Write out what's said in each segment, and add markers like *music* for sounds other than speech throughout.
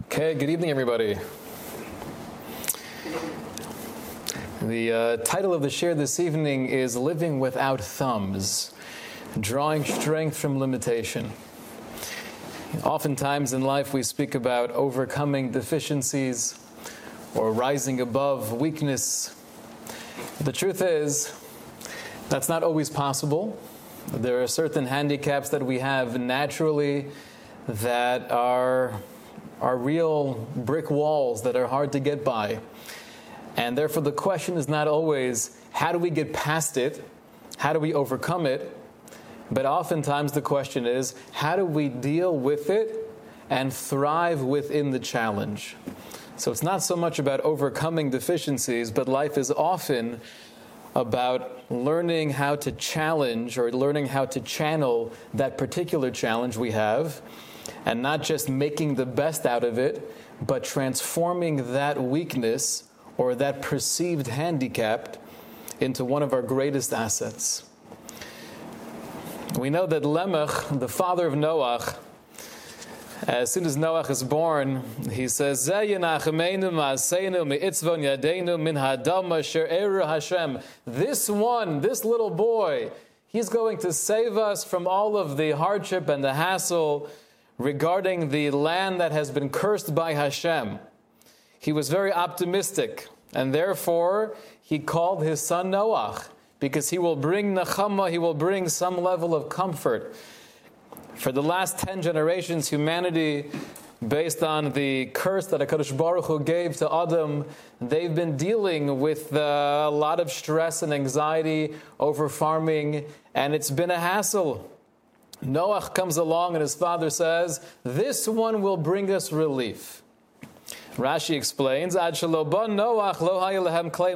Okay, good evening, everybody. The uh, title of the share this evening is Living Without Thumbs Drawing Strength from Limitation. Oftentimes in life, we speak about overcoming deficiencies or rising above weakness. The truth is, that's not always possible. There are certain handicaps that we have naturally that are, are real brick walls that are hard to get by. And therefore, the question is not always how do we get past it? How do we overcome it? But oftentimes, the question is how do we deal with it and thrive within the challenge? So it's not so much about overcoming deficiencies, but life is often about learning how to challenge or learning how to channel that particular challenge we have and not just making the best out of it, but transforming that weakness or that perceived handicap into one of our greatest assets. We know that Lemech, the father of Noach, as soon as Noach is born, he says, This one, this little boy, he's going to save us from all of the hardship and the hassle regarding the land that has been cursed by Hashem. He was very optimistic, and therefore he called his son Noach, because he will bring Nechama, he will bring some level of comfort. For the last 10 generations, humanity, based on the curse that HaKadosh Baruch Hu gave to Adam, they've been dealing with uh, a lot of stress and anxiety over farming, and it's been a hassle. Noach comes along and his father says, This one will bring us relief. Rashi explains, Noach lo clay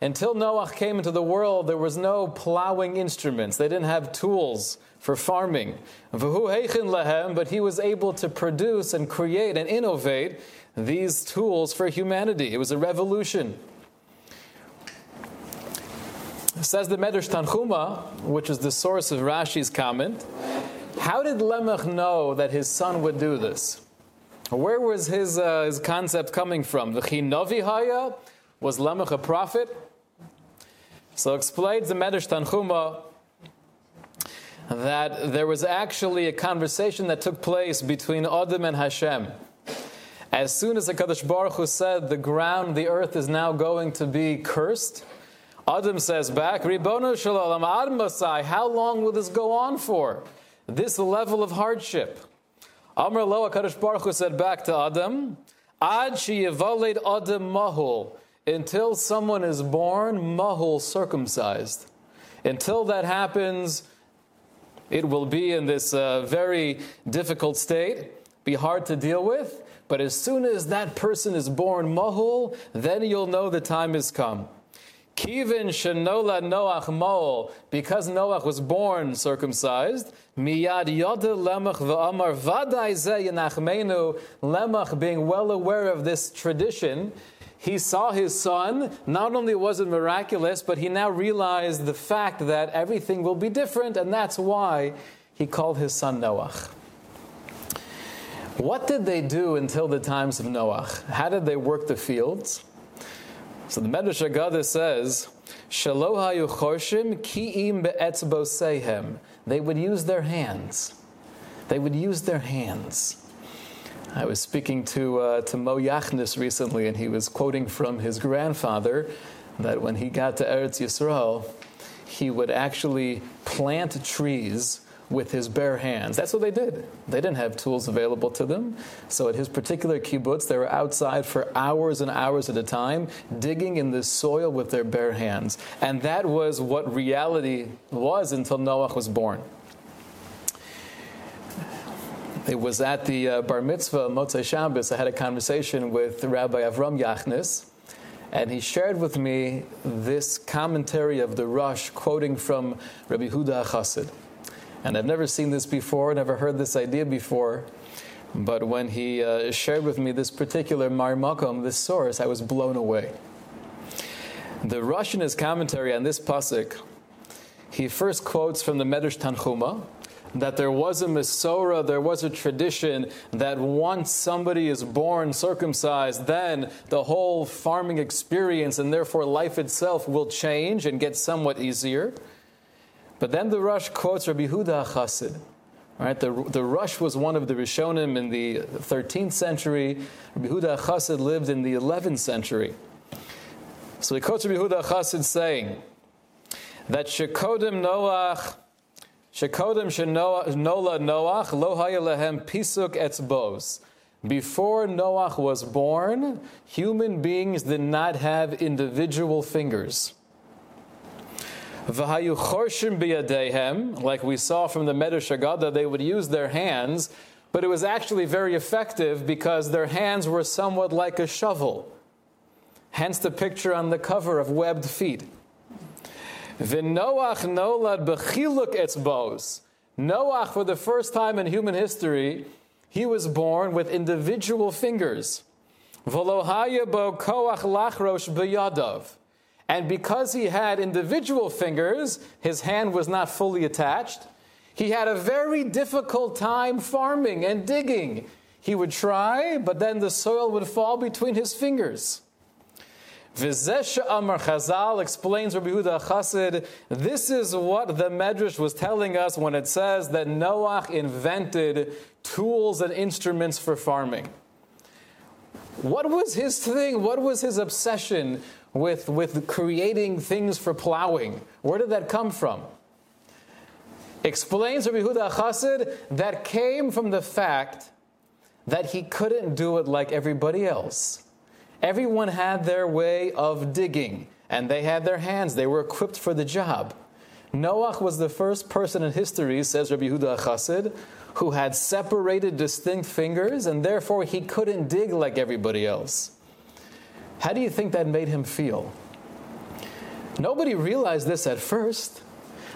Until Noach came into the world, there was no plowing instruments. They didn't have tools for farming. But he was able to produce and create and innovate these tools for humanity. It was a revolution. Says the Medrash Tanchuma, which is the source of Rashi's comment, how did Lemech know that his son would do this? Where was his, uh, his concept coming from? The? Was Lemech a prophet? So explains the Medrash Tanchuma that there was actually a conversation that took place between Adam and Hashem. As soon as the Kadosh Baruch Hu said the ground, the earth is now going to be cursed, Adam says back, Ribono Shel Olam, Admasai, how long will this go on for? This level of hardship. Amr Lo HaKadosh Baruch Hu said back to Adam, Ad Yivaled Adam Mahul, until someone is born Mahul circumcised. Until that happens, it will be in this uh, very difficult state, be hard to deal with. But as soon as that person is born Mahul, then you'll know the time has come. Kivin shenola Noach Moel, because Noach was born circumcised, miyad yoda Lemech v'amar vaday ze yenachmenu, Lemech being well aware of this tradition, he saw his son. Not only was it miraculous, but he now realized the fact that everything will be different, and that's why he called his son Noach. What did they do until the times of Noach? How did they work the fields? So the Medrash Agada says, Shaloha yuchorshim ki'im be'etzbosehem. They would use their hands. They would use their hands. I was speaking to, uh, to Mo Yachnis recently, and he was quoting from his grandfather that when he got to Eretz Yisrael, he would actually plant trees with his bare hands. That's what they did. They didn't have tools available to them. So at his particular kibbutz, they were outside for hours and hours at a time, digging in the soil with their bare hands. And that was what reality was until Noah was born. It was at the uh, bar mitzvah Motzei Shabbos. I had a conversation with Rabbi Avram Yachnis, and he shared with me this commentary of the Rosh, quoting from Rabbi Huda Chassid. And I've never seen this before, never heard this idea before. But when he uh, shared with me this particular Marmakom, this source, I was blown away. The Russian his commentary on this pasuk, he first quotes from the Medrash Tanchuma, that there was a Masorah, there was a tradition that once somebody is born circumcised, then the whole farming experience and therefore life itself will change and get somewhat easier. But then the Rosh quotes Rabbi Huda Chassid. Right, the, the Rosh was one of the Rishonim in the 13th century. Rabbi Huda Chassid lived in the 11th century. So he quotes Rabbi Huda Chassid saying that Shekodim Noach Shekodim Shenola Noach Lo Lehem Pisuk Etzbos. Before Noach was born, human beings did not have individual fingers. V'hayu chorshim biyadehem, like we saw from the Medrash they would use their hands, but it was actually very effective because their hands were somewhat like a shovel. Hence the picture on the cover of webbed feet. V'noach nolad b'chiluk etzbos. Noach, for the first time in human history, he was born with individual fingers. V'lohaya bo koach lachrosh b'yadav. And because he had individual fingers, his hand was not fully attached. He had a very difficult time farming and digging. He would try, but then the soil would fall between his fingers. Vizesha Amar Chazal explains Rabbi Huda Chassid. This is what the Medrash was telling us when it says that Noach invented tools and instruments for farming. What was his thing? What was his obsession with, with creating things for plowing? Where did that come from? Explains Rabbi Huda Chassid that came from the fact that he couldn't do it like everybody else. Everyone had their way of digging, and they had their hands. They were equipped for the job. Noach was the first person in history, says Rabbi Huda Chassid, who had separated distinct fingers, and therefore he couldn't dig like everybody else. How do you think that made him feel? Nobody realized this at first.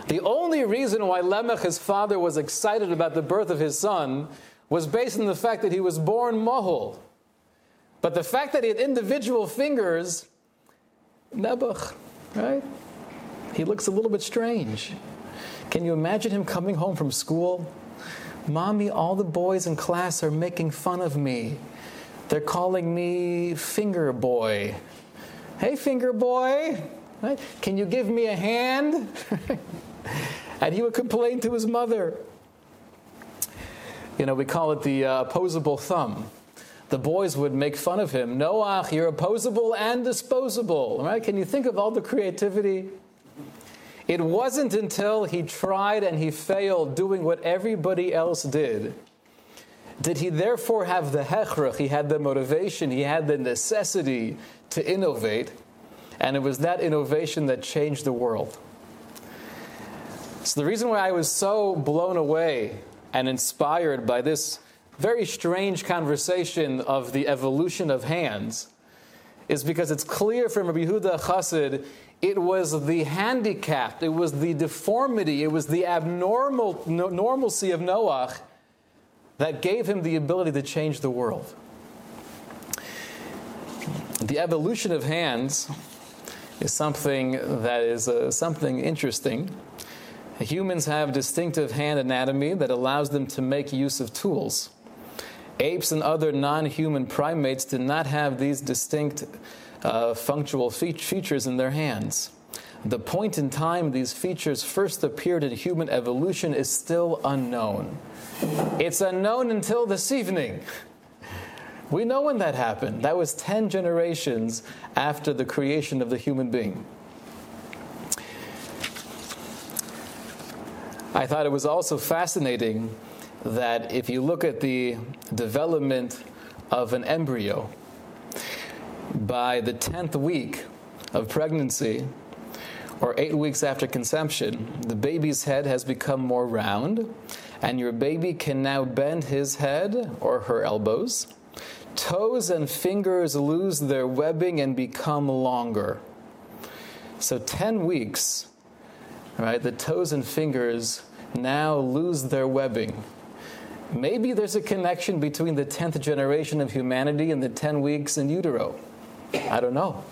The only reason why Lemech, his father, was excited about the birth of his son was based on the fact that he was born Mahul. But the fact that he had individual fingers, Nebuch, right? He looks a little bit strange. Can you imagine him coming home from school? Mommy, all the boys in class are making fun of me. They're calling me Finger Boy. Hey, Finger Boy, can you give me a hand? *laughs* and he would complain to his mother. You know, we call it the uh, opposable thumb the boys would make fun of him. Noach, you're opposable and disposable. Right? Can you think of all the creativity? It wasn't until he tried and he failed doing what everybody else did did he therefore have the hechrach, he had the motivation, he had the necessity to innovate, and it was that innovation that changed the world. So, the reason why I was so blown away and inspired by this very strange conversation of the evolution of hands is because it's clear from Rabbi Yehuda Chassid it was the handicap, it was the deformity, it was the abnormal no, normalcy of Noach that gave him the ability to change the world. The evolution of hands is something that is uh, something interesting. Humans have distinctive hand anatomy that allows them to make use of tools. Apes and other non human primates did not have these distinct uh, functional fe- features in their hands. The point in time these features first appeared in human evolution is still unknown. It's unknown until this evening. We know when that happened. That was 10 generations after the creation of the human being. I thought it was also fascinating that if you look at the development of an embryo, by the 10th week of pregnancy, or eight weeks after conception, the baby's head has become more round, and your baby can now bend his head or her elbows. Toes and fingers lose their webbing and become longer. So, 10 weeks, right, the toes and fingers now lose their webbing maybe there's a connection between the 10th generation of humanity and the 10 weeks in utero. I don't know.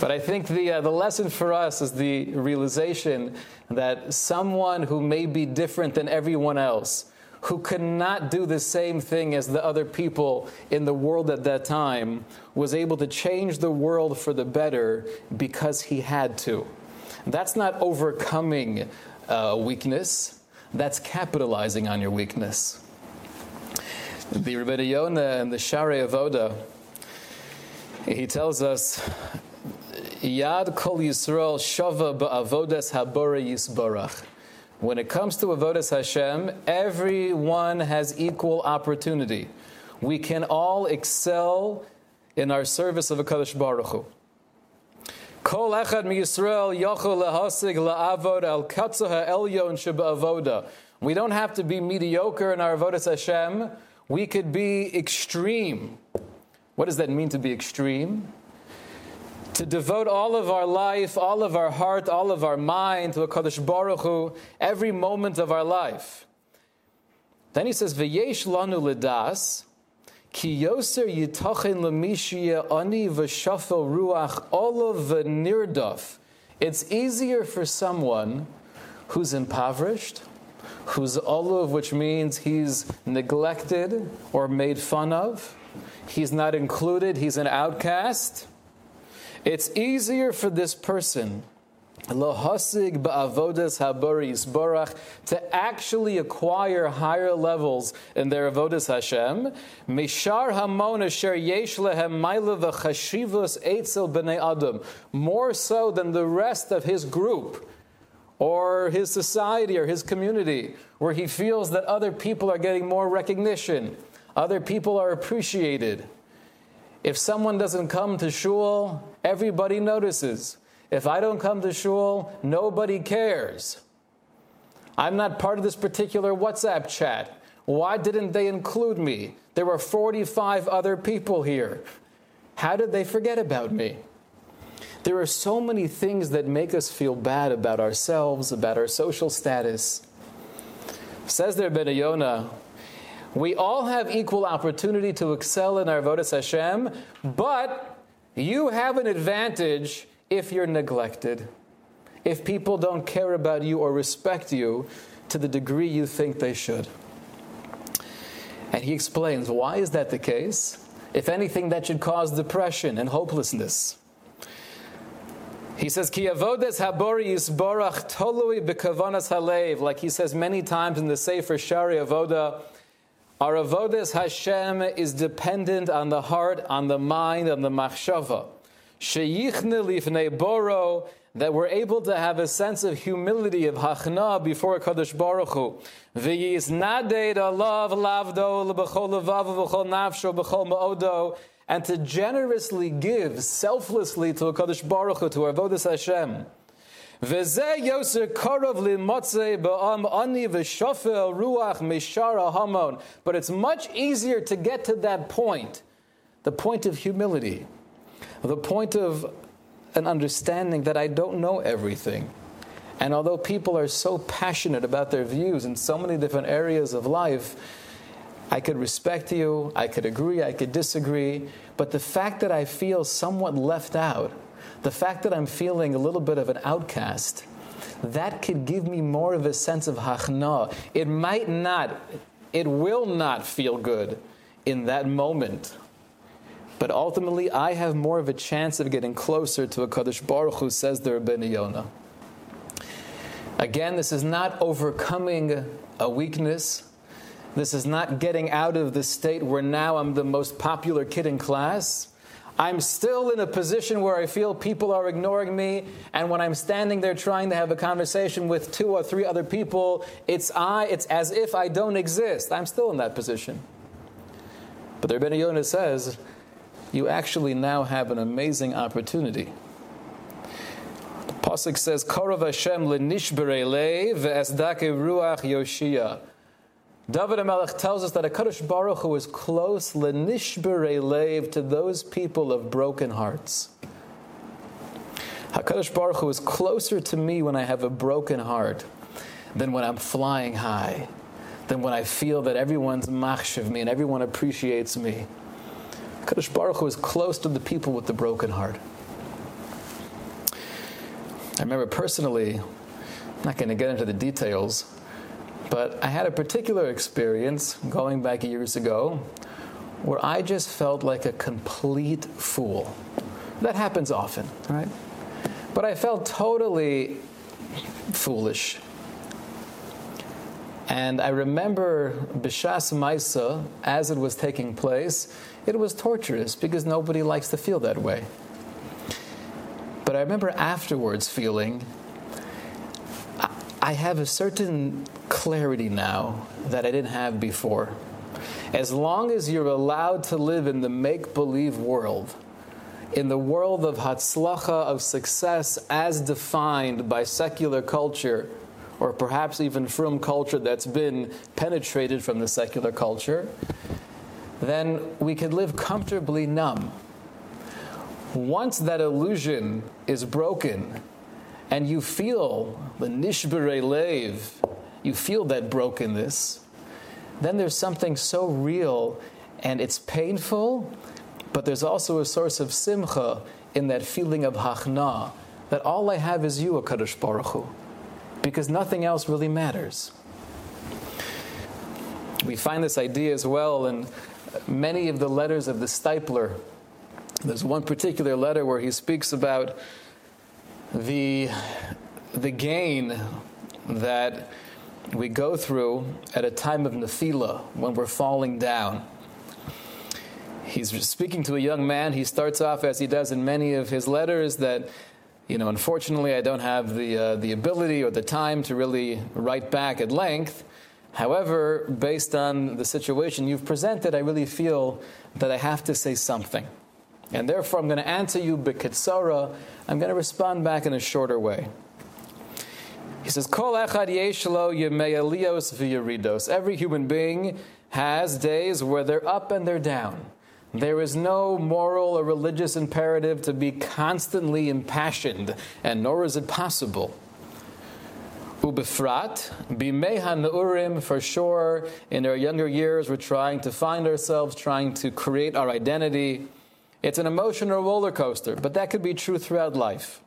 But I think the, uh, the lesson for us is the realization that someone who may be different than everyone else, who could not do the same thing as the other people in the world at that time, was able to change the world for the better because he had to. That's not overcoming uh, weakness, that's capitalizing on your weakness. The Rebbe Yonah and the Shari Avoda, he tells us Yad Kol Yisrael Shava Ba'avodas Habora Yisbarach. When it comes to Avodas Hashem, everyone has equal opportunity. We can all excel in our service of a Kadosh Baruch Hu. Kol echad mi Yisrael yochel lehasig la'avod al katzaha elyon avoda. We don't have to be mediocre in our avodas Hashem. We could be extreme. What does that mean to be extreme? To devote all of our life, all of our heart, all of our mind to a Kadosh Baruch Hu, every moment of our life. Then he says, "V'yesh lanu ledas, ki yoser yitachin lemishia ani v'shafel ruach olav v'nirdaf." It's easier for someone who's impoverished, who's olav, which means he's neglected or made fun of, he's not included, he's an outcast it's easier for this person Lohasig ba'avodas habaris barach to actually acquire higher levels in their avodas Hashem. Mishar hamon asher yesh lehem v'chashivus b'nei adam. More so than the rest of his group or his society or his community, where he feels that other people are getting more recognition, other people are appreciated. If someone doesn't come to shul, everybody notices. If I don't come to shul, nobody cares. I'm not part of this particular WhatsApp chat. Why didn't they include me? There were 45 other people here. How did they forget about me? There are so many things that make us feel bad about ourselves, about our social status. Says there Benayona, we all have equal opportunity to excel in our Avodas Hashem, but you have an advantage if you're neglected, if people don't care about you or respect you to the degree you think they should. And he explains why is that the case? If anything, that should cause depression and hopelessness. He says, Ki avodes habori tolui halev, like he says many times in the Sefer Shari Avoda, our avodas Hashem is dependent on the heart, on the mind, on the machshava. Sheyichne lifnei boro, that we're able to have a sense of humility, of hachna before Kadosh Baruch Hu. V'yis naded alav lavdo l'bechol levav v'chol nafsho b'chol ma'odo, and to generously give selflessly to Kadosh Baruch Hu, to our avodas Hashem. But it's much easier to get to that point, the point of humility, the point of an understanding that I don't know everything. And although people are so passionate about their views in so many different areas of life, I could respect you, I could agree, I could disagree, but the fact that I feel somewhat left out, the fact that I'm feeling a little bit of an outcast, that could give me more of a sense of hachna. It might not, it will not feel good in that moment. But ultimately, I have more of a chance of getting closer to a Kadosh Baruch Hu says the Rabbeinu Yonah. Again, this is not overcoming a weakness. This is not getting out of the state where now I'm the most popular kid in class. I'm still in a position where I feel people are ignoring me, and when I'm standing there trying to have a conversation with two or three other people, it's I, it's as if I don't exist. I'm still in that position. But the Rebbe Yonah says, you actually now have an amazing opportunity. The Pasuk says, Korov Hashem lenishbere ve'esdake ruach yoshia. David HaMelech tells us that a Kadosh Baruch Hu is close lenishbere lev to those people of broken hearts. HaKadosh Baruch Hu is closer to me when I have a broken heart than when I'm flying high, than when I feel that everyone's machshav me and everyone appreciates me. HaKadosh Baruch Hu is close to the people with the broken heart. I remember personally, I'm not going to get into the details, but I had a particular experience going back years ago where I just felt like a complete fool. That happens often, right? But I felt totally foolish. And I remember Bishas Maisa, as it was taking place, it was torturous because nobody likes to feel that way. But I remember afterwards feeling I have a certain clarity now that I didn't have before. As long as you're allowed to live in the make believe world, in the world of hatzlacha, of success as defined by secular culture, or perhaps even from culture that's been penetrated from the secular culture, then we could live comfortably numb. Once that illusion is broken and you feel the nishbere lev, you feel that brokenness, then there's something so real and it's painful, but there's also a source of simcha in that feeling of hachna, that all I have is you, HaKadosh Baruch Hu, because nothing else really matters. We find this idea as well in many of the letters of the Steipler. There's one particular letter where he speaks about the, the gain that we go through at a time of nefila when we're falling down. He's speaking to a young man. He starts off, as he does in many of his letters, that, you know, unfortunately, I don't have the, uh, the ability or the time to really write back at length. However, based on the situation you've presented, I really feel that I have to say something. And therefore, I'm going to answer you b'kitsara. I'm going to respond back in a shorter way. He says, Kol echad yeshlo. Every human being has days where they're up and they're down. There is no moral or religious imperative to be constantly impassioned, and nor is it possible. Ubefrat, bimeha urim for sure. In our younger years, we're trying to find ourselves, trying to create our identity. It's an emotional roller coaster, but that could be true throughout life.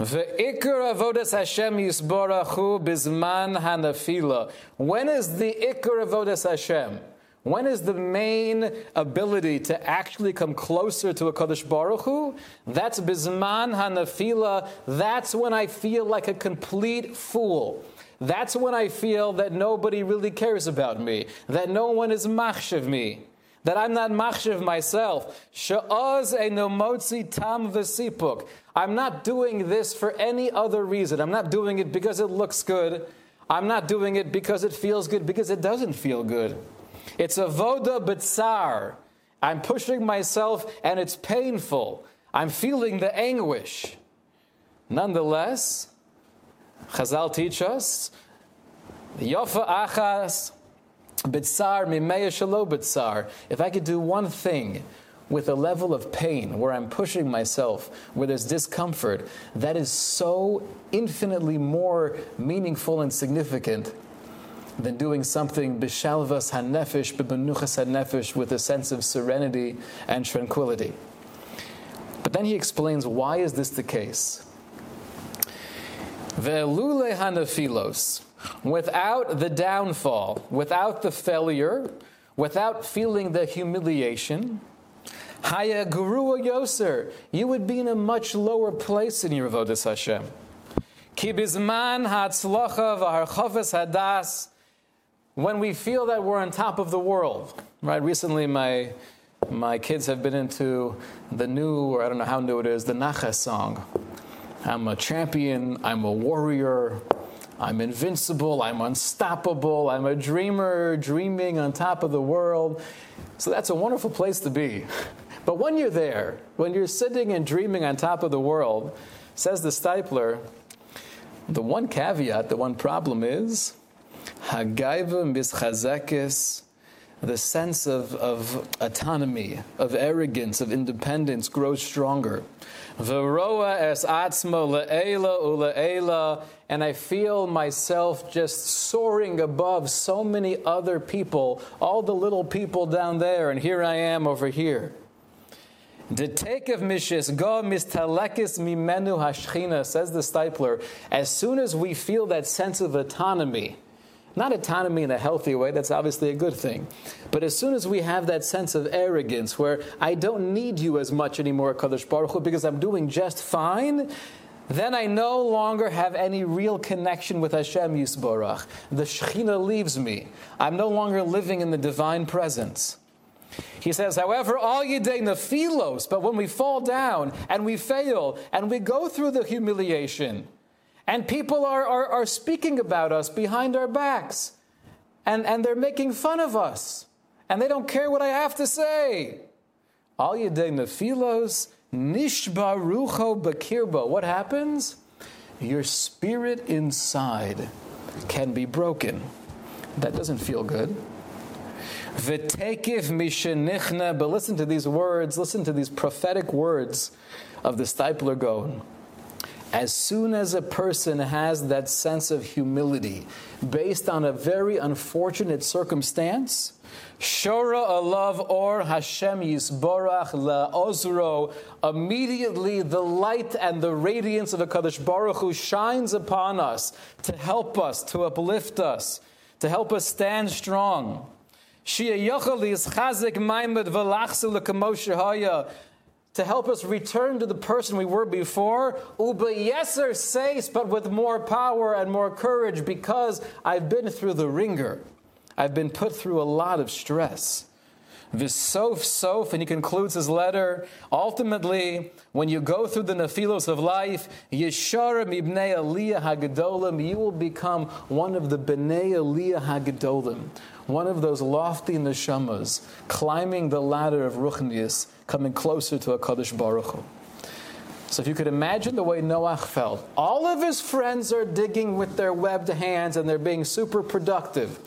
Ve'ikr avodas Hashem yisborachu bizman hanafila. When is the ikr avodas Hashem? When is the main ability to actually come closer to a Kadosh Baruch Hu? That's bizman hanafila. That's when I feel like a complete fool. That's when I feel that nobody really cares about me, that no one is machshav me that I'm not machshiv myself. Sha'az enomotzi tam v'sipuk. I'm not doing this for any other reason. I'm not doing it because it looks good. I'm not doing it because it feels good, because it doesn't feel good. It's a voda b'tsar. I'm pushing myself and it's painful. I'm feeling the anguish. Nonetheless, Chazal teach us, Yofa achas Bitsar mimeya shalo. If I could do one thing with a level of pain where I'm pushing myself, where there's discomfort, that is so infinitely more meaningful and significant than doing something bishalvas hanefesh, bibenuchas hanefesh, with a sense of serenity and tranquility. But then he explains why is this the case? Ve'lule hanafilos without the downfall, without the failure, without feeling the humiliation, Haya Gurua Yoser, you would be in a much lower place in your Avodas Hashem. Ki bizman hatzlacha v'harchofes hadas, when we feel that we're on top of the world. Right? Recently, my my kids have been into the new, or I don't know how new it is, the Nacha song. I'm a champion. I'm a warrior. I'm invincible, I'm unstoppable, I'm a dreamer dreaming on top of the world. So that's a wonderful place to be. But when you're there, when you're sitting and dreaming on top of the world, says the Steipler, the one caveat, the one problem is Hagaiva mischazekis, the sense of, of autonomy, of arrogance, of independence grows stronger. Veroa es atzma le'ela ule'ela, and I feel myself just soaring above so many other people, all the little people down there, and here I am over here. Of Mishis go mistalekis mimenu hashchina, says the Steipler, as soon as we feel that sense of autonomy, not autonomy in a healthy way, that's obviously a good thing. But as soon as we have that sense of arrogance where I don't need you as much anymore, Kadosh Baruch because I'm doing just fine, then I no longer have any real connection with Hashem Yisborach. The Shekhinah leaves me. I'm no longer living in the divine presence. He says, however, all Yidei Nephilos, but when we fall down and we fail and we go through the humiliation, and people are, are, are speaking about us behind our backs, and, and they're making fun of us, and they don't care what I have to say. All Yidei Nephilos, Nishba Rucho Bakirba. What happens? Your spirit inside can be broken. That doesn't feel good. V'tekiv mishenichna. But listen to these words, listen to these prophetic words of the Steipler Gaon. As soon as a person has that sense of humility based on a very unfortunate circumstance, Shora alav or Hashem yisborach laozro. Immediately, the light and the radiance of the Kadosh Baruch Hu shines upon us to help us, to uplift us, to help us stand strong. Shia is chazik maimed v'lachsu to help us return to the person we were before. Uba yeser says, but with more power and more courage because I've been through the ringer. I've been put through a lot of stress. Visof sof, and he concludes his letter. Ultimately, when you go through the nephilos of life, Yesharim ibnei Aliyah Hagadolim, you will become one of the bnei Aliyah Hagadolim, one of those lofty neshamas, climbing the ladder of Ruchnius, coming closer to a Kadosh Baruch Hu. So if you could imagine the way Noach felt, all of his friends are digging with their webbed hands and they're being super productive.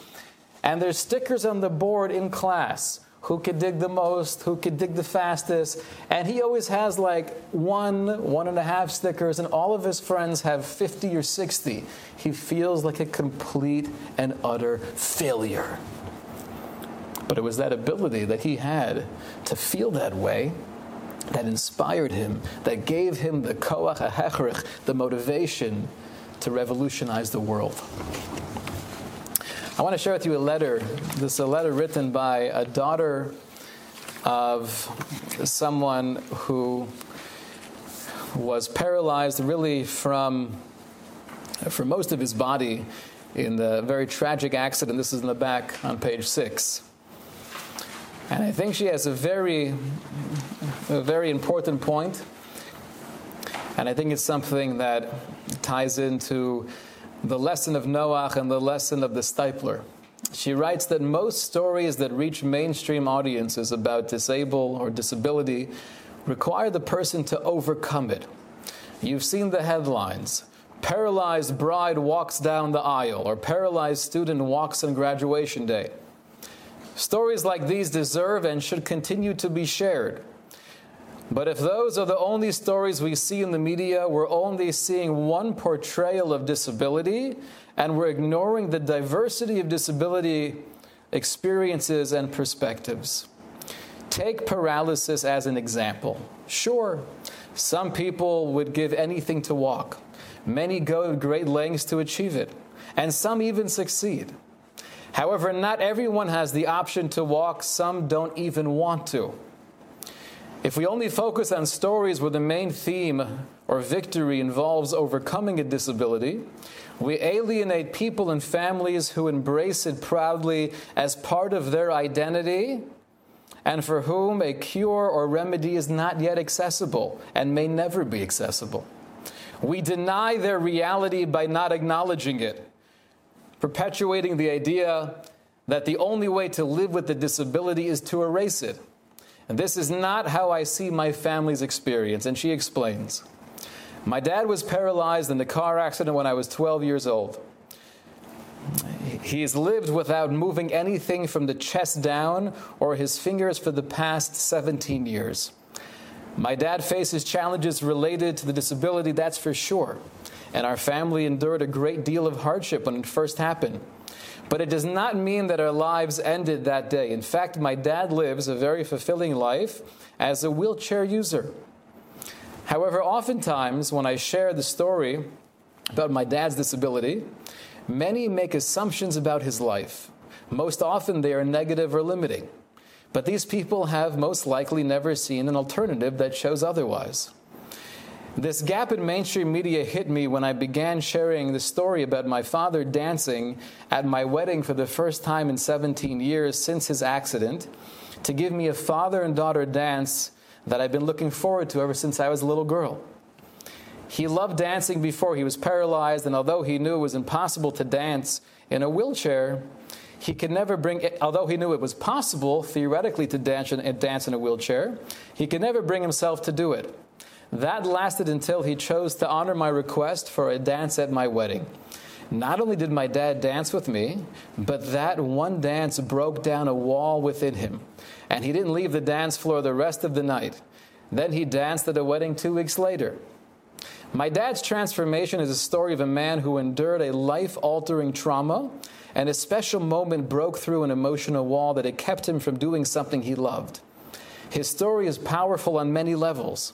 And there's stickers on the board in class. Who could dig the most? Who could dig the fastest? And he always has like one, one and a half stickers, and all of his friends have 50 or 60. He feels like a complete and utter failure. But it was that ability that he had to feel that way that inspired him, that gave him the koach ha'hechrich, the motivation to revolutionize the world. I want to share with you a letter. This is a letter written by a daughter of someone who was paralyzed really from, for most of his body in the very tragic accident. This is in the back on page six. And I think she has a very, a very important point. And I think it's something that ties into the lesson of Noach and the lesson of the Steipler. She writes that most stories that reach mainstream audiences about disabled or disability require the person to overcome it. You've seen the headlines Paralyzed bride walks down the aisle, or paralyzed student walks on graduation day. Stories like these deserve and should continue to be shared. But if those are the only stories we see in the media, we're only seeing one portrayal of disability, and we're ignoring the diversity of disability experiences and perspectives. Take paralysis as an example. Sure, some people would give anything to walk, many go great lengths to achieve it, and some even succeed. However, not everyone has the option to walk, some don't even want to. If we only focus on stories where the main theme or victory involves overcoming a disability, we alienate people and families who embrace it proudly as part of their identity and for whom a cure or remedy is not yet accessible and may never be accessible. We deny their reality by not acknowledging it, perpetuating the idea that the only way to live with the disability is to erase it. This is not how I see my family's experience. And she explains My dad was paralyzed in a car accident when I was 12 years old. He has lived without moving anything from the chest down or his fingers for the past 17 years. My dad faces challenges related to the disability, that's for sure. And our family endured a great deal of hardship when it first happened. But it does not mean that our lives ended that day. In fact, my dad lives a very fulfilling life as a wheelchair user. However, oftentimes when I share the story about my dad's disability, many make assumptions about his life. Most often they are negative or limiting. But these people have most likely never seen an alternative that shows otherwise. This gap in mainstream media hit me when I began sharing the story about my father dancing at my wedding for the first time in 17 years since his accident to give me a father and daughter dance that I've been looking forward to ever since I was a little girl. He loved dancing before he was paralyzed, and although he knew it was impossible to dance in a wheelchair, he could never bring, although he knew it was possible theoretically to dance in, dance in a wheelchair, he could never bring himself to do it. That lasted until he chose to honor my request for a dance at my wedding. Not only did my dad dance with me, but that one dance broke down a wall within him. And he didn't leave the dance floor the rest of the night. Then he danced at a wedding two weeks later. My dad's transformation is a story of a man who endured a life altering trauma, and a special moment broke through an emotional wall that had kept him from doing something he loved. His story is powerful on many levels.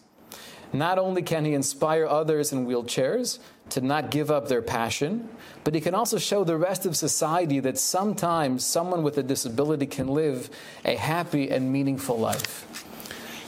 Not only can he inspire others in wheelchairs to not give up their passion, but he can also show the rest of society that sometimes someone with a disability can live a happy and meaningful life.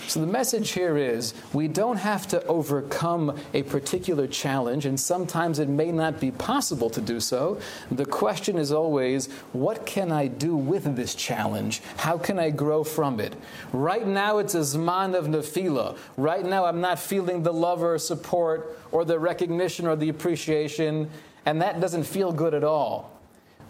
So the message here is we don't have to overcome a particular challenge, and sometimes it may not be possible to do so. The question is always, what can I do with this challenge? How can I grow from it? Right now, it's a zman of nefila. Right now, I'm not feeling the love or support or the recognition or the appreciation, and that doesn't feel good at all.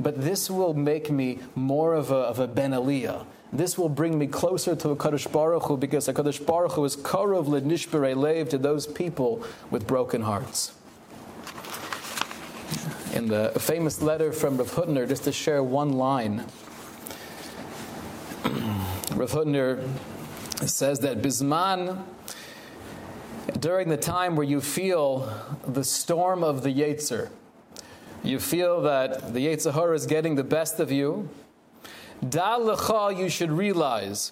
But this will make me more of a, of a Ben Aliyah this will bring me closer to a Kadosh Baruch Hu because a Kadosh Baruch Hu is korov lenishbere lev to those people with broken hearts. In the famous letter from Rav Hutner, just to share one line, *clears throat* Rav Hutner says that Bisman, during the time where you feel the storm of the Yetzer, you feel that the Yetzer Hara is getting the best of you, Da lecha, you should realize.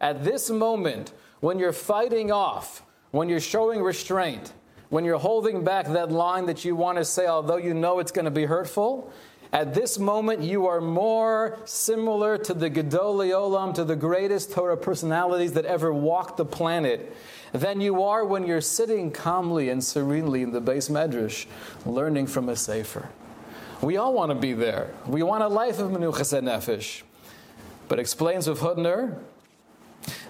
At this moment, when you're fighting off, when you're showing restraint, when you're holding back that line that you want to say, although you know it's going to be hurtful, at this moment you are more similar to the Gedolei Olam, to the greatest Torah personalities that ever walked the planet than you are when you're sitting calmly and serenely in the beis medrash, learning from a sefer. We all want to be there. We want a life of menuchas and nefesh. But explains with Hutner,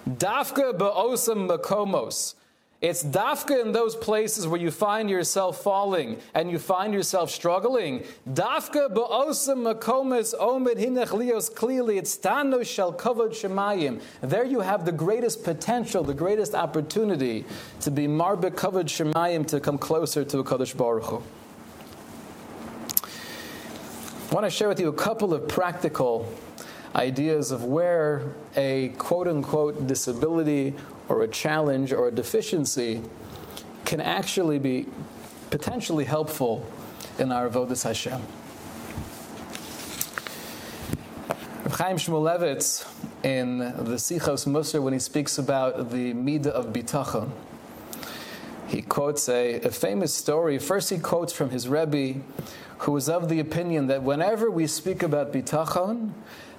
dafka ba'osam makomos. It's dafka in those places where you find yourself falling and you find yourself struggling. Dafka ba'osam makomis omid hinech lios clearly. It's tano shel kavod shemayim. There you have the greatest potential, the greatest opportunity to be marbe kavod shemayim, to come closer to a Kadosh Baruch Hu. I want to share with you a couple of practical ideas of where a quote unquote disability or a challenge or a deficiency can actually be potentially helpful in our Avodas Hashem. Chaim Shmulevitz in the Sichos Musar, when he speaks about the Midah of Bitachon, he quotes a, a, famous story. First, he quotes from his Rebbe, who was of the opinion that whenever we speak about Bitachon,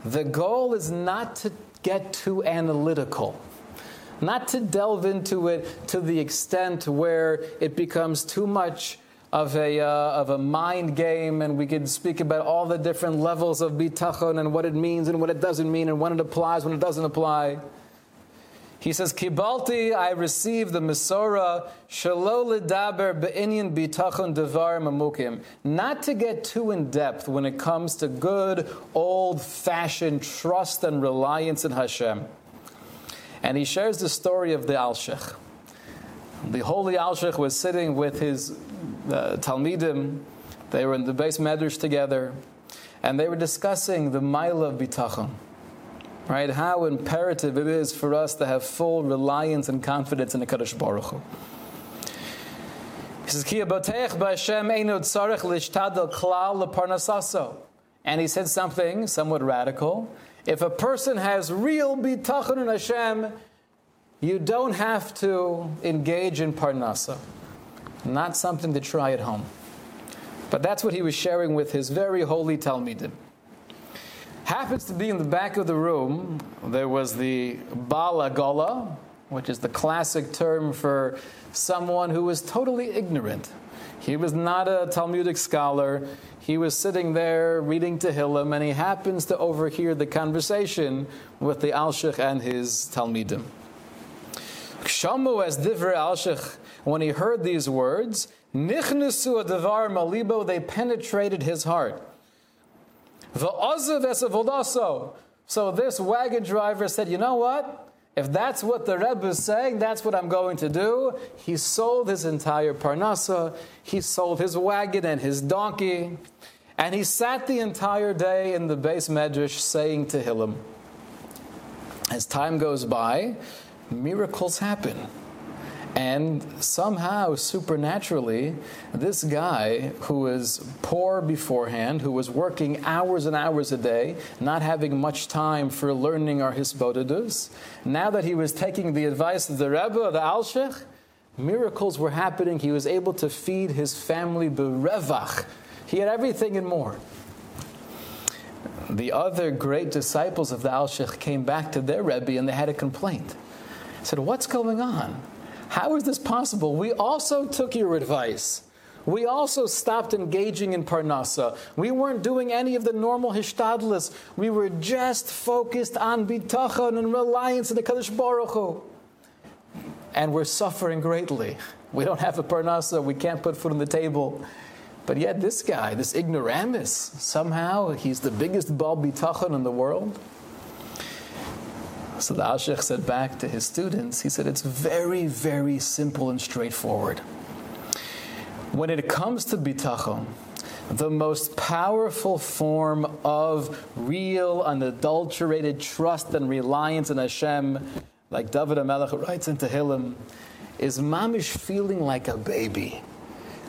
the goal is not to get too analytical not to delve into it to the extent where it becomes too much of a, uh, of a mind game, and we could speak about all the different levels of bitachon and what it means and what it doesn't mean and when it applies, when it doesn't apply. He says, Kibalti, I received the Masorah, Shalol Daber Be'inyan Bitachon Devar Mamukim. Not to get too in depth when it comes to good, old fashioned trust and reliance in Hashem. And he shares the story of the Alshech. The holy Alshech was sitting with his uh, Talmidim. They were in the beis medrash together, and they were discussing the mile of bitachon. Right? How imperative it is for us to have full reliance and confidence in the Kadosh Baruch Hu. He says, Ki b'Hashem einu tzarech klal leparnasaso. And he said something somewhat radical. If a person has real bitachon in Hashem, you don't have to engage in parnasa. Not something to try at home. But that's what he was sharing with his very holy Talmidim. Happens to be in the back of the room, there was the Bala Gola, which is the classic term for someone who was totally ignorant. He was not a Talmudic scholar. He was sitting there reading Tehillim, and he happens to overhear the conversation with the Alshich and his Talmidim. Kshamu as Divrei Alshich, when he heard these words, Nichnusu Adavar Malibo, they penetrated his heart. V'ozav esavodaso. So this wagon driver said, you know what? If that's what the Rebbe is saying, that's what I'm going to do. He sold his entire parnasa, he sold his wagon and his donkey, and he sat the entire day in the beis medrash saying Tehillim. As time goes by, miracles happen. And somehow, supernaturally, this guy who was poor beforehand, who was working hours and hours a day, not having much time for learning our hisbodedus, now that he was taking the advice of the Rebbe, the Alshech, miracles were happening. He was able to feed his family berevach. He had everything and more. The other great disciples of the Alshech came back to their Rebbe and they had a complaint. said, What's going on? How is this possible? We also took your advice. We also stopped engaging in Parnasa. We weren't doing any of the normal hishtadlis. We were just focused on bitachon and reliance in the Kadosh Baruch Hu. And we're suffering greatly. We don't have a Parnasa. We can't put food on the table. But yet, this guy, this ignoramus, somehow he's the biggest Baal bitachon in the world. So the Alshech said back to his students, he said, it's very, very simple and straightforward. When it comes to bitachon, the most powerful form of real, unadulterated trust and reliance in Hashem, like David HaMelech writes in Tehillim, is mamish feeling like a baby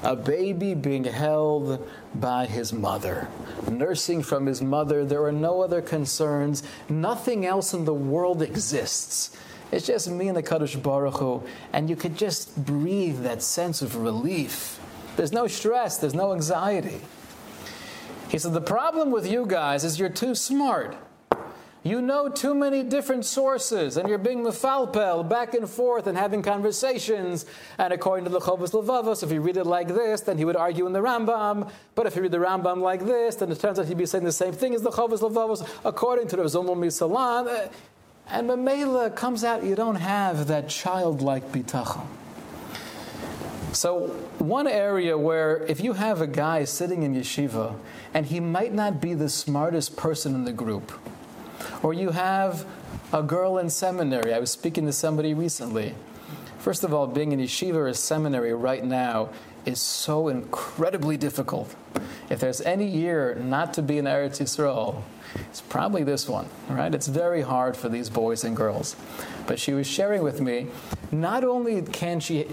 a baby being held by his mother, nursing from his mother. There are no other concerns. Nothing else in the world exists. It's just me and the Kadosh Baruch Hu, and you could just breathe that sense of relief. There's no stress, there's no anxiety. He said, The problem with you guys is you're too smart. You know too many different sources, and you're being mefalpel back and forth and having conversations. And according to the Chovos Levavos, if you read it like this, then he would argue in the Rambam. But if you read the Rambam like this, then it turns out he'd be saying the same thing as the Chovos Levavos, according to the Zomel Misalan. Eh, and Mamela comes out, you don't have that childlike bitachon. So, one area where if you have a guy sitting in yeshiva and he might not be the smartest person in the group, or you have a girl in seminary. I was speaking to somebody recently. First of all, being in yeshiva or seminary right now is so incredibly difficult. If there's any year not to be in Eretz Yisrael, it's probably this one, right? It's very hard for these boys and girls. But she was sharing with me, not only can she,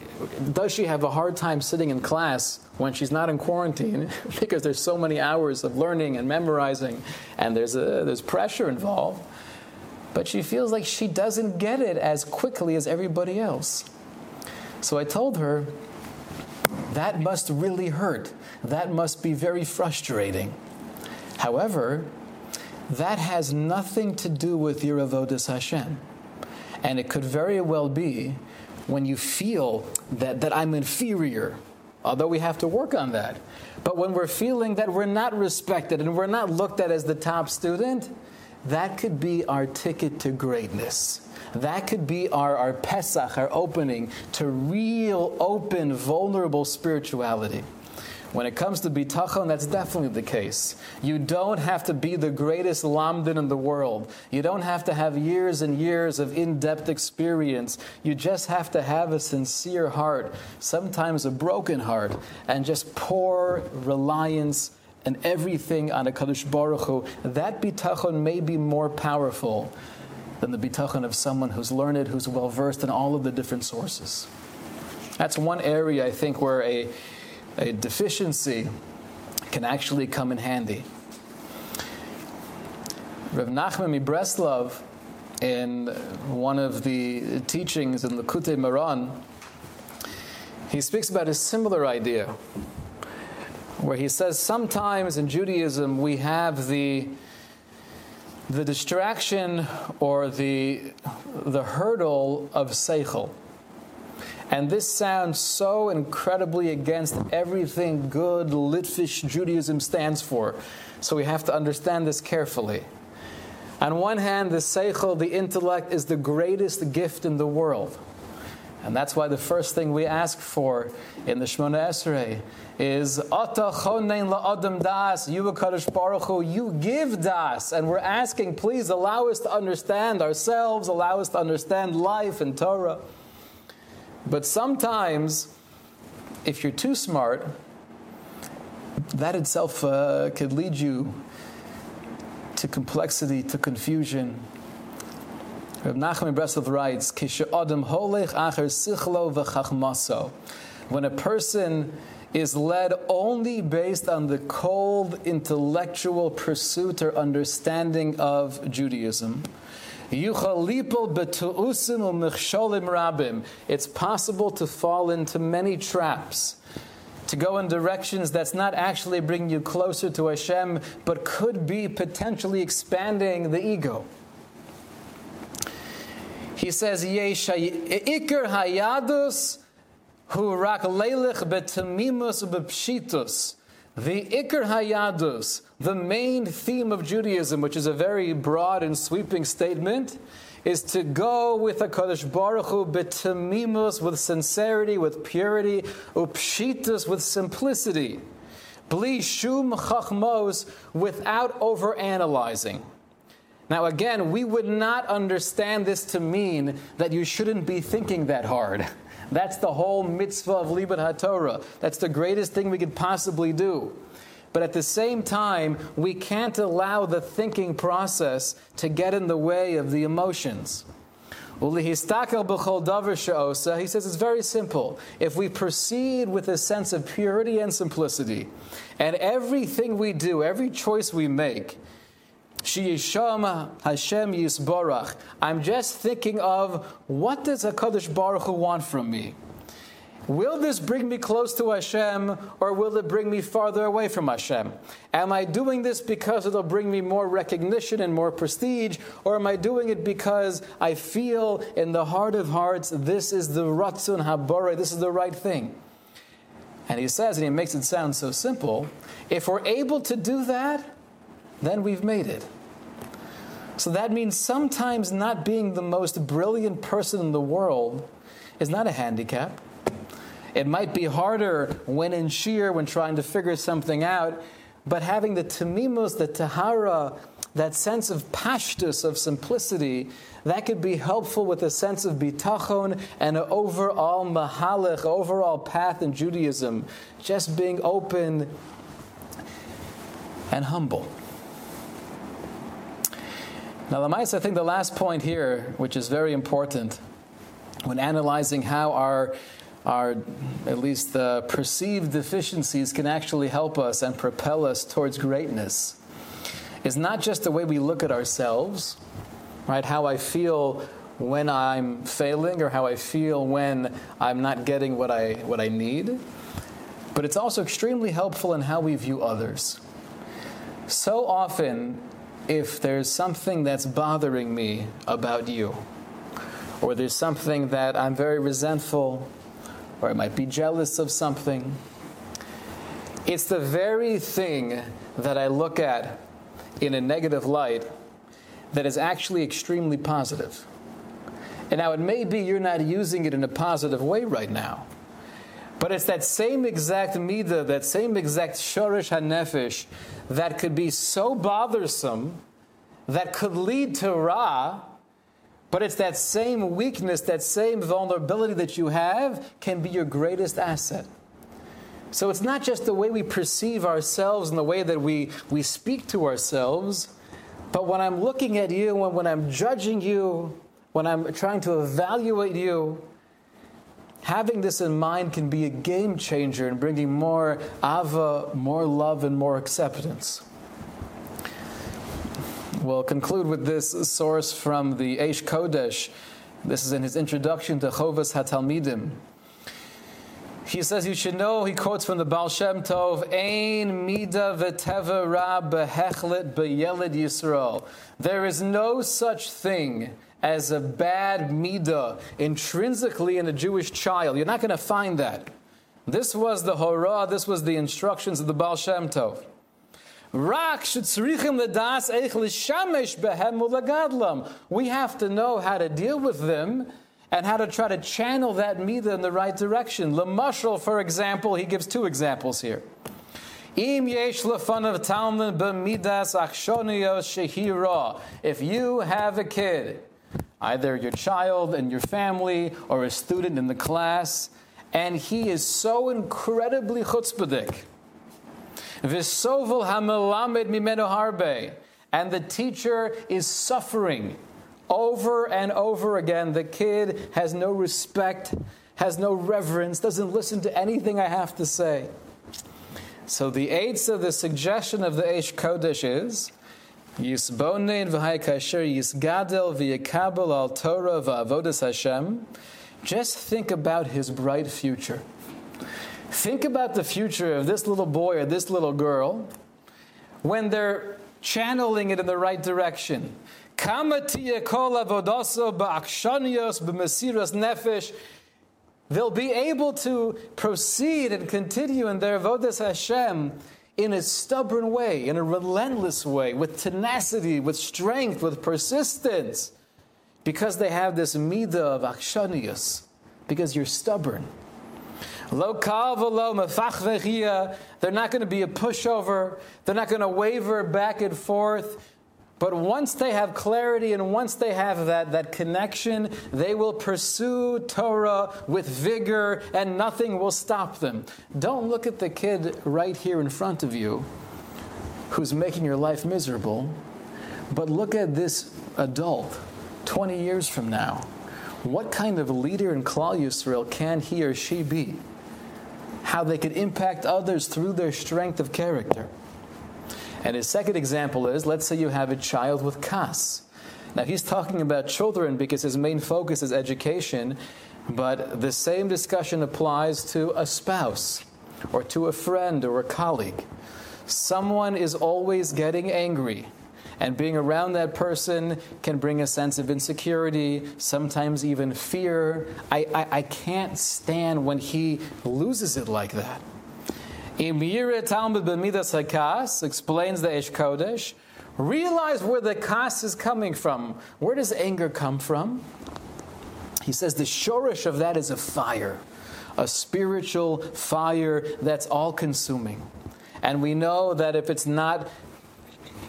does she have a hard time sitting in class when she's not in quarantine, *laughs* because there's so many hours of learning and memorizing, and there's, a, there's pressure involved, but she feels like she doesn't get it as quickly as everybody else. So I told her, that must really hurt. That must be very frustrating. However, that has nothing to do with your avodas Hashem. And it could very well be when you feel that, that I'm inferior, although we have to work on that. But when we're feeling that we're not respected and we're not looked at as the top student, that could be our ticket to greatness. That could be our, our Pesach, our opening to real, open, vulnerable spirituality. When it comes to bitachon, that's definitely the case. You don't have to be the greatest lamdin in the world. You don't have to have years and years of in-depth experience. You just have to have a sincere heart, sometimes a broken heart, and just pour reliance and everything on a Kadosh Baruch Hu. That bitachon may be more powerful than the bitachon of someone who's learned, who's well versed in all of the different sources. That's one area I think where a, a deficiency can actually come in handy. Rav Nachman Breslov, in one of the teachings in the Likutei Moharan, he speaks about a similar idea, where he says sometimes in Judaism we have the the distraction or the the hurdle of seichel. And this sounds so incredibly against everything good Litvish Judaism stands for. So we have to understand this carefully. On one hand, the seichel, the intellect, is the greatest gift in the world. And that's why the first thing we ask for in the Shemona Esrei is Ata chonein la'adam das, you Baruch Hu, you give das. And we're asking, please allow us to understand ourselves, allow us to understand life and Torah. But sometimes, if you're too smart, that itself uh, could lead you to complexity, to confusion. Reb Nachman Breslov writes, adam holech sichlo v'chachmaso." When a person is led only based on the cold intellectual pursuit or understanding of Judaism, it's possible to fall into many traps to go in directions that's not actually bringing you closer to Hashem, but could be potentially expanding the ego. He says, Ikar hayadus hu rak leilech betamimus bepshitus. The Ikar Hayadus, the main theme of Judaism, which is a very broad and sweeping statement, is to go with a Kadosh Baruch Hu with sincerity, with purity, upshitus, with simplicity, bli shum chachmos, without overanalyzing. Now, again, we would not understand this to mean that you shouldn't be thinking that hard. *laughs* That's the whole mitzvah of Libat HaTorah. That's the greatest thing we could possibly do. But at the same time, we can't allow the thinking process to get in the way of the emotions. He says it's very simple. If we proceed with a sense of purity and simplicity, and everything we do, every choice we make, Hashem Yisborach, I'm just thinking of what does HaKadosh Baruch Hu want from me? Will this bring me close to Hashem or will it bring me farther away from Hashem? Am I doing this because it'll bring me more recognition and more prestige or am I doing it because I feel in the heart of hearts this is the Ratzun Habore, this is the right thing? And he says, and he makes it sound so simple, if we're able to do that, then we've made it. So that means sometimes not being the most brilliant person in the world is not a handicap. It might be harder when in shiur, when trying to figure something out, but having the tamimus, the tahara, that sense of pashtus, of simplicity, that could be helpful with a sense of bitachon and an overall mahalach, overall path in Judaism, just being open and humble. Now, Lamais, I think the last point here, which is very important when analyzing how our our at least perceived deficiencies can actually help us and propel us towards greatness is not just the way we look at ourselves, right? How I feel when I'm failing or how I feel when I'm not getting what I what I need, but it's also extremely helpful in how we view others. So often if there's something that's bothering me about you, or there's something that I'm very resentful or I might be jealous of something. It's the very thing that I look at in a negative light that is actually extremely positive. And now it may be you're not using it in a positive way right now. But it's that same exact midah, that same exact shorish hanefesh, that could be so bothersome, that could lead to ra, but it's that same weakness, that same vulnerability that you have can be your greatest asset. So it's not just the way we perceive ourselves and the way that we, we speak to ourselves, but when I'm looking at you, when, when I'm judging you, when I'm trying to evaluate you, having this in mind can be a game changer in bringing more ava, more love, and more acceptance. We'll conclude with this source from the Eish Kodesh. This is in his introduction to Chovas HaTalmidim. He says you should know, he quotes from the Baal Shem Tov, Ein mida v'teva ra behechlet beyeled Yisrael. There is no such thing as a bad midah intrinsically in a Jewish child. You're not going to find that. This was the Horah, this was the instructions of the Baal Shem Tov. We have to know how to deal with them and how to try to channel that midah in the right direction. Lamashal, for example, he gives two examples here. If you have a kid, either your child and your family or a student in the class, and he is so incredibly chutzpahdik, V'sovel hamelamed mimeno harbe. And the teacher is suffering over and over again. The kid has no respect, has no reverence, doesn't listen to anything I have to say. So the aids of the suggestion of the Eish Kodesh is Yisgadel al Torah. Just think about his bright future. Think about the future of this little boy or this little girl when they're channeling it in the right direction. They'll be able to proceed and continue in their vodas Hashem in a stubborn way, in a relentless way, with tenacity, with strength, with persistence, because they have this midah of akshanius, because you're stubborn. Lo They're not going to be a pushover. They're not going to waver back and forth. But once they have clarity and once they have that, that connection, they will pursue Torah with vigor and nothing will stop them. Don't look at the kid right here in front of you who's making your life miserable, but look at this adult 20 years from now. What kind of leader in Klal Yisrael can he or she be? how they could impact others through their strength of character. And his second example is let's say you have a child with kas. Now he's talking about children because his main focus is education, but the same discussion applies to a spouse or to a friend or a colleague. Someone is always getting angry and being around that person can bring a sense of insecurity, sometimes even fear. I, I, I can't stand when he loses it like that. Imir Talmud B'midas HaKas explains the Eish Kodesh. Realize where the kas is coming from. Where does anger come from? He says the shorish of that is a fire, a spiritual fire that's all consuming. And we know that if it's not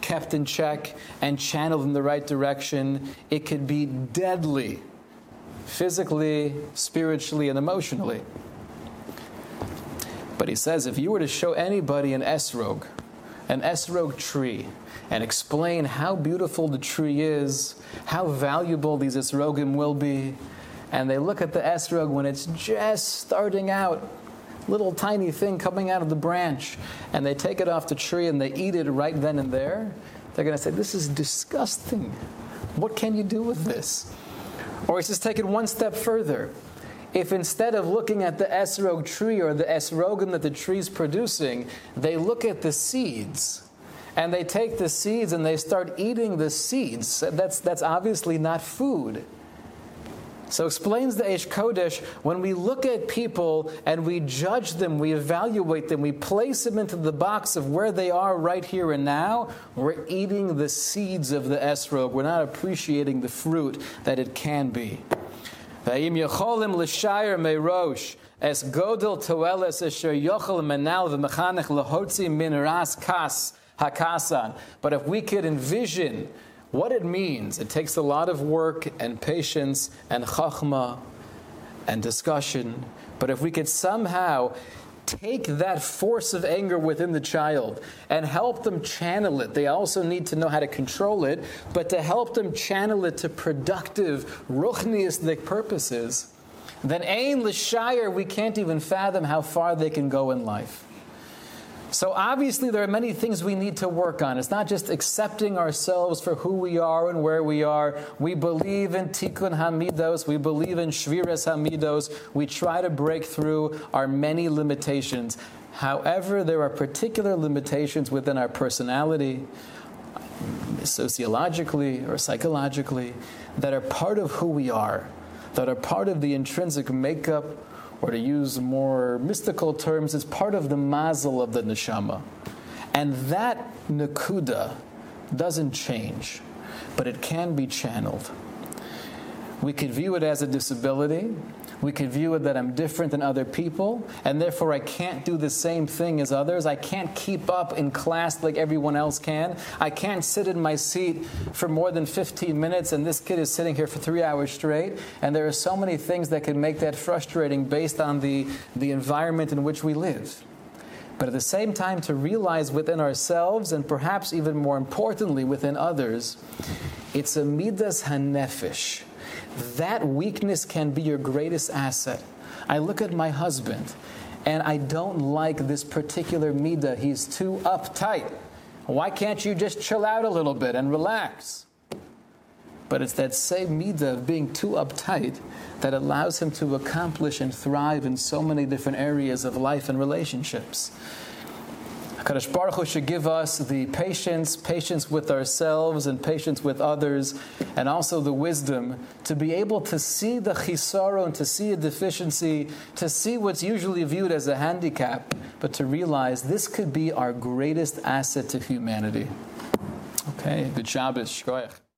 kept in check and channeled in the right direction, it could be deadly, physically, spiritually, and emotionally. But he says if you were to show anybody an esrog, an esrog tree, and explain how beautiful the tree is, how valuable these esrogim will be, and they look at the esrog when it's just starting out, little tiny thing coming out of the branch, and they take it off the tree and they eat it right then and there, they're going to say, This is disgusting. What can you do with this? Or he says, take it one step further. If instead of looking at the esrog tree or the esrogim that the tree is producing, they look at the seeds, and they take the seeds and they start eating the seeds, that's, that's obviously not food. So explains the Eish Kodesh, when we look at people and we judge them, we evaluate them, we place them into the box of where they are right here and now, we're eating the seeds of the esrog. We're not appreciating the fruit that it can be. Meirosh es godel toeles menal v'mechanech lahotzi min ras kas hakasan. But if we could envision what it means. It takes a lot of work and patience and chachma and discussion. But if we could somehow take that force of anger within the child and help them channel it, they also need to know how to control it, but to help them channel it to productive, ruchniistic purposes, then Ain Lishire, we can't even fathom how far they can go in life. So obviously, there are many things we need to work on. It's not just accepting ourselves for who we are and where we are. We believe in Tikkun Hamidos. We believe in Shviras Hamidos. We try to break through our many limitations. However, there are particular limitations within our personality, sociologically or psychologically, that are part of who we are, that are part of the intrinsic makeup or to use more mystical terms, it's part of the mazel of the neshama. And that nakuda doesn't change, but it can be channeled. We could view it as a disability, we could view it that I'm different than other people, and therefore I can't do the same thing as others. I can't keep up in class like everyone else can. I can't sit in my seat for more than 15 minutes, and this kid is sitting here for three hours straight. And there are so many things that can make that frustrating based on the, the environment in which we live. But at the same time, to realize within ourselves, and perhaps even more importantly within others, it's a midas hanefesh that weakness can be your greatest asset. I look at my husband and I don't like this particular midah. He's too uptight. Why can't you just chill out a little bit and relax? But it's that same midah of being too uptight that allows him to accomplish and thrive in so many different areas of life and relationships. HaKadosh Baruch Hu should give us the patience, patience with ourselves and patience with others, and also the wisdom to be able to see the chisaron, to see a deficiency, to see what's usually viewed as a handicap, but to realize this could be our greatest asset to humanity. Okay, good Shabbos, shkoyach.